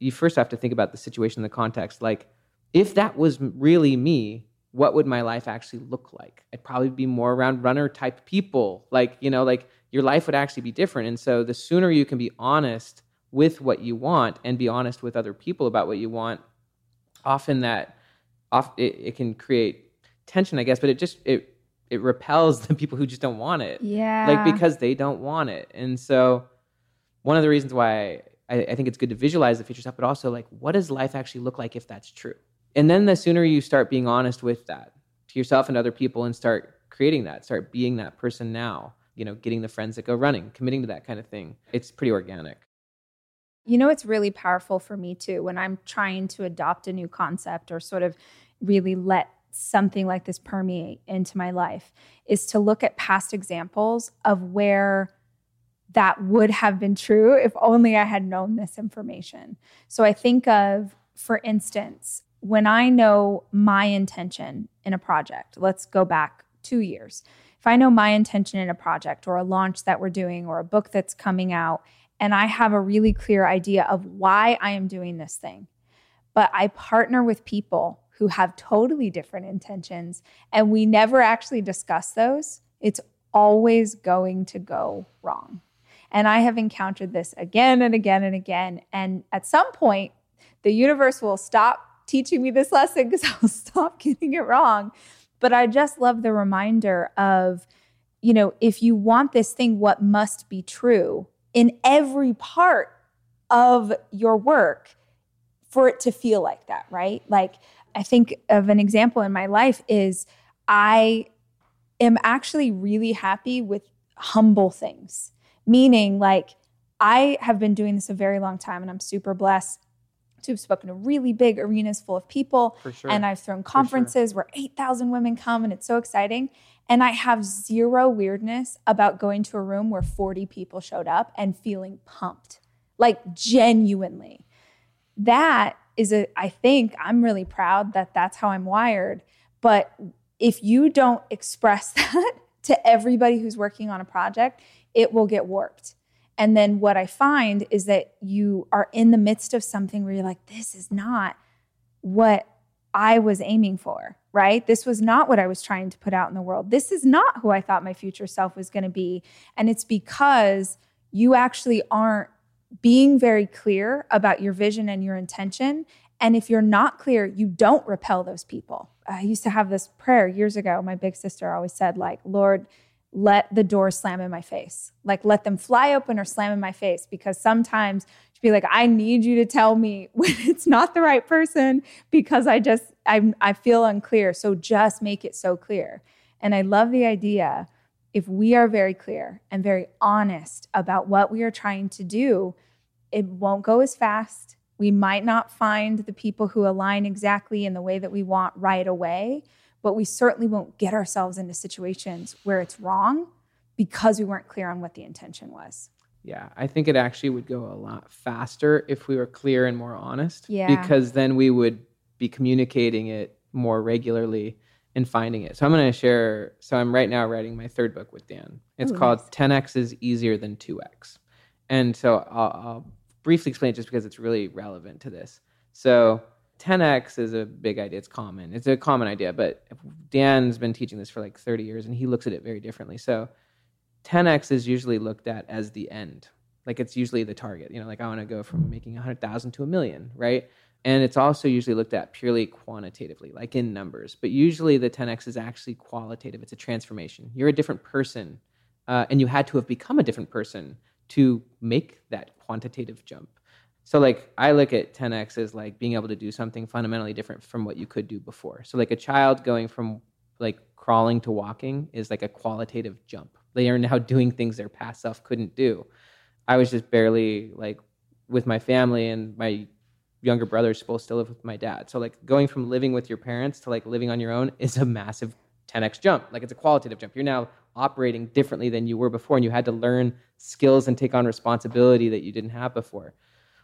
you first have to think about the situation, the context. Like, if that was really me, what would my life actually look like? I'd probably be more around runner type people. Like, you know, like your life would actually be different. And so the sooner you can be honest with what you want and be honest with other people about what you want, often that off it, it can create tension, I guess, but it just it it repels the people who just don't want it. Yeah. Like because they don't want it. And so one of the reasons why I, I think it's good to visualize the future stuff, but also like, what does life actually look like if that's true? And then the sooner you start being honest with that to yourself and other people and start creating that, start being that person now, you know, getting the friends that go running, committing to that kind of thing, it's pretty organic. You know, it's really powerful for me too when I'm trying to adopt a new concept or sort of really let something like this permeate into my life is to look at past examples of where that would have been true if only I had known this information. So I think of, for instance, when I know my intention in a project, let's go back two years. If I know my intention in a project or a launch that we're doing or a book that's coming out, and I have a really clear idea of why I am doing this thing, but I partner with people who have totally different intentions and we never actually discuss those, it's always going to go wrong. And I have encountered this again and again and again. And at some point, the universe will stop teaching me this lesson because I'll stop getting it wrong. But I just love the reminder of, you know, if you want this thing, what must be true in every part of your work for it to feel like that, right? Like, I think of an example in my life is I am actually really happy with humble things meaning like I have been doing this a very long time and I'm super blessed to have spoken to really big arenas full of people. Sure. And I've thrown conferences sure. where 8,000 women come and it's so exciting. And I have zero weirdness about going to a room where 40 people showed up and feeling pumped, like genuinely. That is a, I think I'm really proud that that's how I'm wired. But if you don't express that to everybody who's working on a project, it will get warped. And then what I find is that you are in the midst of something where you're like, this is not what I was aiming for, right? This was not what I was trying to put out in the world. This is not who I thought my future self was going to be. And it's because you actually aren't being very clear about your vision and your intention. And if you're not clear, you don't repel those people. I used to have this prayer years ago. My big sister always said, like, Lord, let the doors slam in my face. Like let them fly open or slam in my face because sometimes she'd be like, I need you to tell me when it's not the right person because I just I I feel unclear. So just make it so clear. And I love the idea if we are very clear and very honest about what we are trying to do, it won't go as fast. We might not find the people who align exactly in the way that we want right away, but we certainly won't get ourselves into situations where it's wrong because we weren't clear on what the intention was. Yeah, I think it actually would go a lot faster if we were clear and more honest. Yeah. Because then we would be communicating it more regularly and finding it. So I'm going to share. So I'm right now writing my third book with Dan. It's Ooh, called nice. 10x is easier than 2x. And so I'll, I'll briefly explain it just because it's really relevant to this. So 10x is a big idea. It's common. It's a common idea, but Dan's been teaching this for like 30 years and he looks at it very differently. So 10x is usually looked at as the end. Like it's usually the target. You know, like I want to go from making 100,000 to a million, right? And it's also usually looked at purely quantitatively, like in numbers. But usually the 10x is actually qualitative. It's a transformation. You're a different person, uh, and you had to have become a different person to make that quantitative jump. So like I look at 10x as like being able to do something fundamentally different from what you could do before. So like a child going from like crawling to walking is like a qualitative jump. They are now doing things their past self couldn't do. I was just barely like with my family and my younger brother is supposed to live with my dad. So like going from living with your parents to like living on your own is a massive 10x jump. Like it's a qualitative jump. You're now operating differently than you were before, and you had to learn skills and take on responsibility that you didn't have before.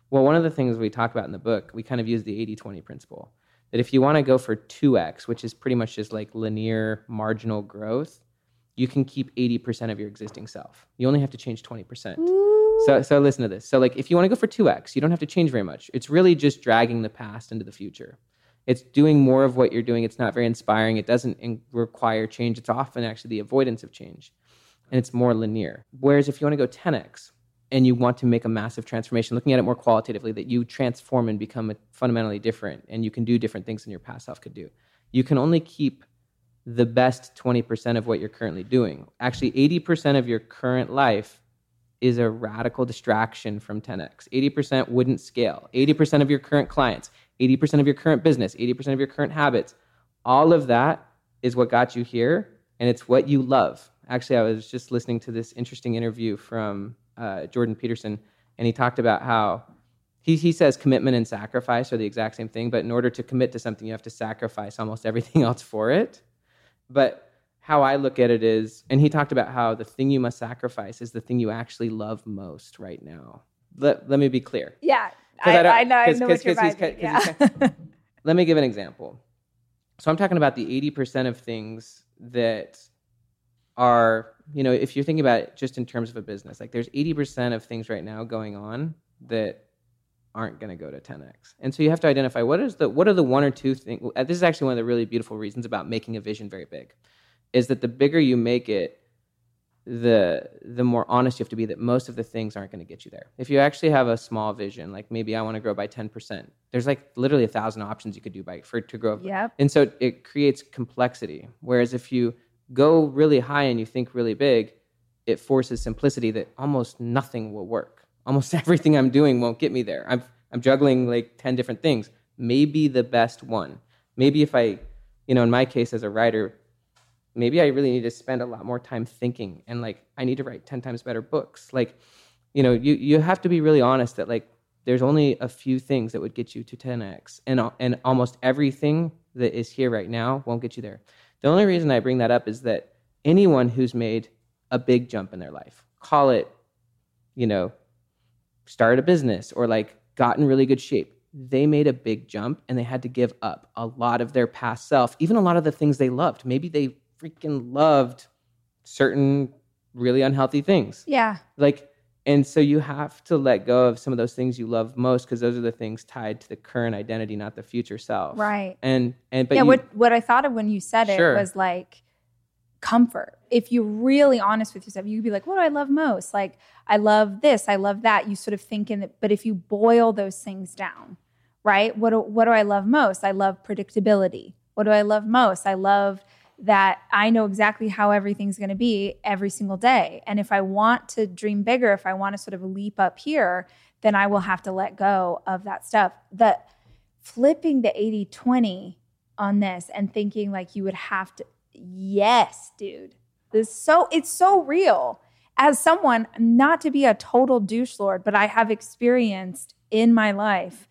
Well, one of the things we talk about in the book, we kind of use the 80 20 principle that if you want to go for 2x, which is pretty much just like linear marginal growth, you can keep 80% of your existing self. You only have to change 20%. Ooh. So, so listen to this. So, like, if you want to go for 2x, you don't have to change very much. It's really just dragging the past into the future. It's doing more of what you're doing. It's not very inspiring. It doesn't in- require change. It's often actually the avoidance of change. And it's more linear. Whereas if you want to go 10x and you want to make a massive transformation, looking at it more qualitatively, that you transform and become fundamentally different and you can do different things than your past self could do, you can only keep the best 20% of what you're currently doing. Actually, 80% of your current life is a radical distraction from 10x. 80% wouldn't scale. 80% of your current clients, 80% of your current business, 80% of your current habits, all of that is what got you here and it's what you love. Actually, I was just listening to this interesting interview from uh, Jordan Peterson, and he talked about how he, he says commitment and sacrifice are the exact same thing, but in order to commit to something, you have to sacrifice almost everything else for it. But how I look at it is, and he talked about how the thing you must sacrifice is the thing you actually love most right now. Let, let me be clear. Yeah, I, I I know. I know what you're 'cause he's vibing. ca- he's Yeah. Let me give an example. So I'm talking about the 80% of things that are, you know, if you're thinking about it just in terms of a business, like there's 80% of things right now going on that aren't going to go to 10x. And so you have to identify what is the what are the one or two things uh, this is actually one of the really beautiful reasons about making a vision very big is that the bigger you make it the the more honest you have to be that most of the things aren't going to get you there. If you actually have a small vision, like maybe I want to grow by 10%, there's like literally a thousand options you could do by for to grow. yep. And so it creates complexity. Whereas if you go really high and you think really big, it forces simplicity that almost nothing will work. Almost everything I'm doing won't get me there. I'm I'm juggling like 10 different things. Maybe the best one. Maybe if I, you know, in my case as a writer, maybe I really need to spend a lot more time thinking and like I need to write 10 times better books. Like, you know, you you have to be really honest that like there's only a few things that would get you to 10x and and almost everything that is here right now won't get you there. The only reason I bring that up is that anyone who's made a big jump in their life, call it, you know, started a business or like got in really good shape, they made a big jump and they had to give up a lot of their past self, even a lot of the things they loved. Maybe they freaking loved certain really unhealthy things. Yeah. Like, and so you have to let go of some of those things you love most because those are the things tied to the current identity, not the future self. Right. And and but yeah. you, what what I thought of when you said Sure. it was like comfort. If you're really honest with yourself, you'd be like, "What do I love most?" Like, I love this. I love that. You sort of think in that, but if you boil those things down, right? What do, what do I love most? I love predictability. What do I love most? I love that I know exactly how everything's going to be every single day. And if I want to dream bigger, if I want to sort of leap up here, then I will have to let go of that stuff. The flipping the 80 20 on this and thinking like you would have to, yes, dude, this so, it's so real. As someone, not to be a total douche lord, but I have experienced in my life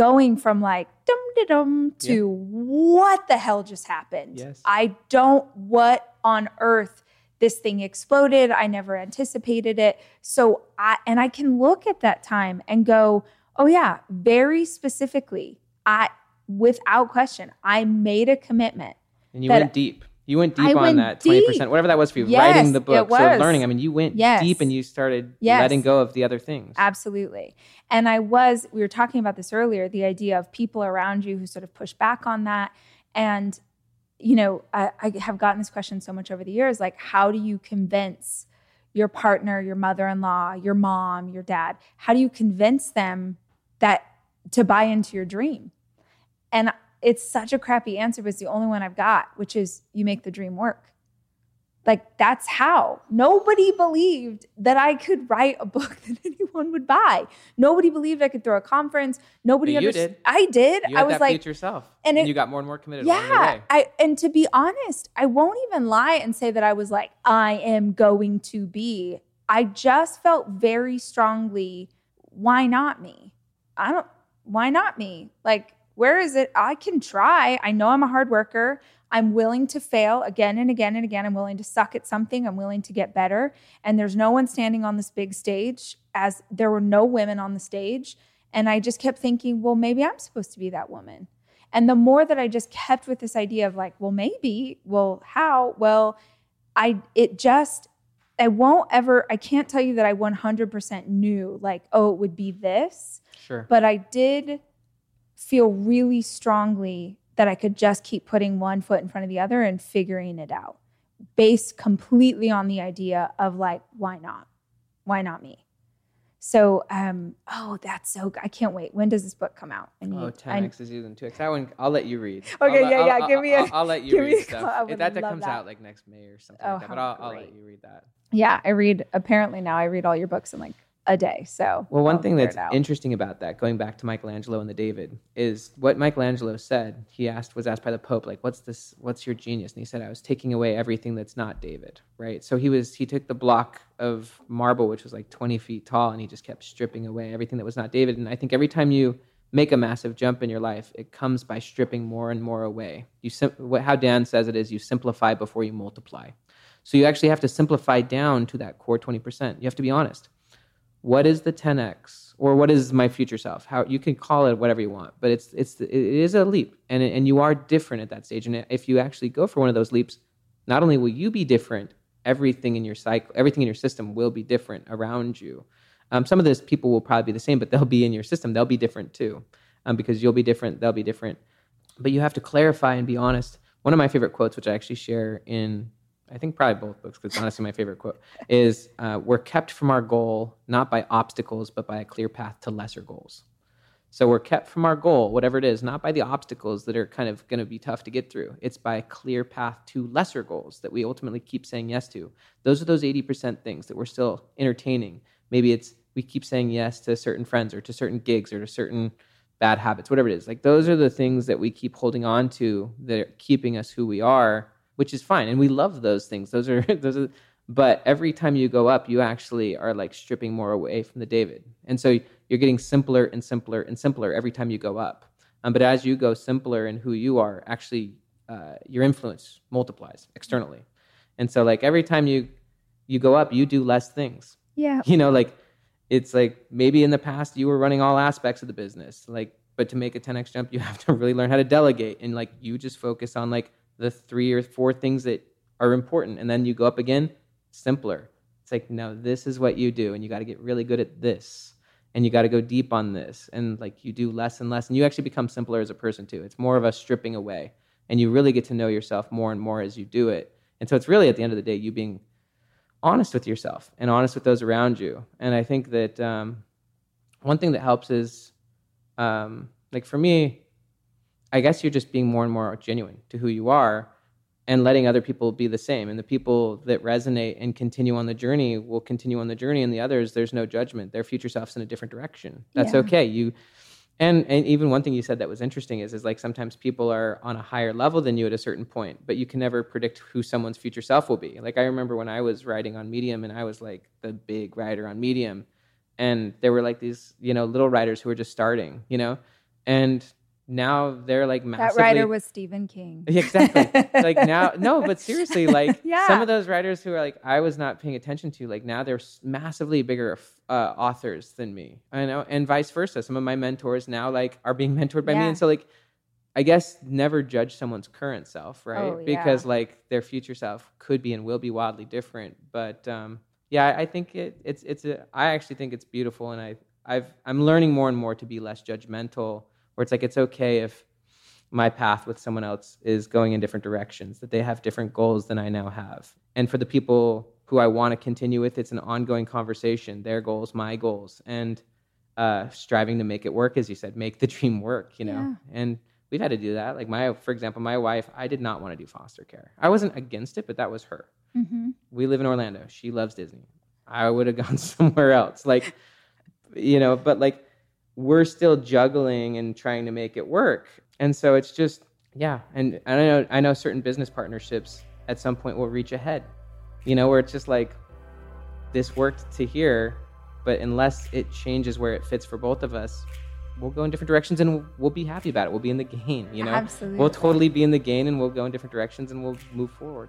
going from like dum dum to what the hell just happened. Yes. I don't what on earth this thing exploded. I never anticipated it. So I and I can look at that time and go, "Oh yeah, very specifically, I without question, I made a commitment." and you went deep. You went deep I on went that twenty percent, whatever that was for you. Yes, writing the book, so learning. I mean, you went Yes. deep and you started Yes. letting go of the other things. Absolutely. And I was, we were talking about this earlier the idea of people around you who sort of push back on that. And, you know, I, I have gotten this question so much over the years like, how do you convince your partner, your mother in law, your mom, your dad? How do you convince them that to buy into your dream? And it's such a crappy answer, but it's the only one I've got, which is you make the dream work. Like that's how. Nobody believed that I could write a book that anyone would buy. Nobody believed I could throw a conference. Nobody you understood. did. I did. you I was like, future self, and and, you got more and more committed yeah. I and to be honest, I won't even lie and say that I was like, I am going to be. I just felt very strongly, why not me? I don't why not me? Like, where is it? I can try. I know I'm a hard worker. I'm willing to fail again and again and again. I'm willing to suck at something. I'm willing to get better. And there's no one standing on this big stage, as there were no women on the stage. And I just kept thinking, well, maybe I'm supposed to be that woman. And the more that I just kept with this idea of like, well, maybe, well, how? Well, I, it just, I won't ever, I can't tell you that I 100% knew like, oh, it would be this. Sure. But I did feel really strongly that I could just keep putting one foot in front of the other and figuring it out based completely on the idea of like, why not? Why not me? So, um, oh, that's so. I can't wait. When does this book come out? I need, oh, 10x is using 2x. That one, I'll let you read. Okay, I'll, yeah, I'll, yeah. I'll, give me a. I'll, I'll let you read stuff. If that, that comes that. out like next May or something oh, like that. But I'll, I'll let you read that. Yeah, I read. Apparently now I read all your books in like a day. So well, one I'll thing that's interesting about that, going back to Michelangelo and the David, is what Michelangelo said. He asked was asked by the Pope, like, "What's this? What's your genius?" And he said, "I was taking away everything that's not David." Right. So he was he took the block of marble, which was like 20 feet tall, and he just kept stripping away everything that was not David. And I think every time you make a massive jump in your life, it comes by stripping more and more away. You sim- how Dan says it is, you simplify before you multiply. So you actually have to simplify down to that core 20%. You have to be honest what is the 10x or what is my future self? How you can call it whatever you want but it's it's it is a leap and and you are different at that stage. And if you actually go for one of those leaps not only will you be different everything in your cycle everything in your system will be different around you. Um, some of those people will probably be the same but they'll be in your system. They'll be different too um, because you'll be different they'll be different. But you have to clarify and be honest. One of my favorite quotes which i actually share in I think probably both books, because honestly my favorite quote, is uh, we're kept from our goal not by obstacles, but by a clear path to lesser goals. So we're kept from our goal, whatever it is, not by the obstacles that are kind of going to be tough to get through. It's by a clear path to lesser goals that we ultimately keep saying yes to. Those are those 80% things that we're still entertaining. Maybe it's we keep saying yes to certain friends or to certain gigs or to certain bad habits, whatever it is. Like those are the things that we keep holding on to that are keeping us who we are which is fine and we love those things. Those are those are but every time you go up you actually are like stripping more away from the david. And so you're getting simpler and simpler and simpler every time you go up. Um, but as you go simpler in who you are actually uh, your influence multiplies externally. And so like every time you you go up you do less things. Yeah. You know like it's like maybe in the past you were running all aspects of the business like but to make a 10x jump you have to really learn how to delegate and like you just focus on like the three or four things that are important and then you go up again simpler. It's like no this is what you do and you got to get really good at this and you got to go deep on this and like you do less and less and you actually become simpler as a person too. It's more of a stripping away and you really get to know yourself more and more as you do it. And so it's really at the end of the day you being honest with yourself and honest with those around you. And i think that um, one thing that helps is um, like for me I guess you're just being more and more genuine to who you are and letting other people be the same. And the people that resonate and continue on the journey will continue on the journey, and the others, there's no judgment. Their future self's in a different direction. That's yeah. okay. You and and even one thing you said that was interesting is is like sometimes people are on a higher level than you at a certain point, but you can never predict who someone's future self will be. Like I remember when I was writing on Medium and I was like the big writer on Medium and there were like these, you know, little writers who were just starting, you know. And now they're like massively. That writer was Stephen King. Exactly. like now, no, but seriously, like yeah. some of those writers who are like I was not paying attention to, like now they're massively bigger uh, authors than me. I know, and vice versa. Some of my mentors now like are being mentored by yeah. me, and so like I guess never judge someone's current self, right? Oh, because like their future self could be and will be wildly different. But um, yeah, I think it, it's it's a. I actually think it's beautiful, and I I've I'm learning more and more to be less judgmental where it's like it's okay if my path with someone else is going in different directions, that they have different goals than I now have. And for the people who I want to continue with, it's an ongoing conversation, their goals, my goals, and uh, striving to make it work, as you said, make the dream work, you know? Yeah. And we've had to do that. Like my, for example, my wife, I did not want to do foster care. I wasn't against it, but that was her. Mm-hmm. We live in Orlando. She loves Disney. I would have gone somewhere else. Like, you know, but like we're still juggling and trying to make it work. And so it's just, yeah. And I know, I know certain business partnerships at some point will reach ahead, you know, where it's just like, this worked to here, but unless it changes where it fits for both of us, we'll go in different directions and we'll be happy about it. We'll be in the gain, you know? Absolutely. We'll totally be in the gain and we'll go in different directions and we'll move forward.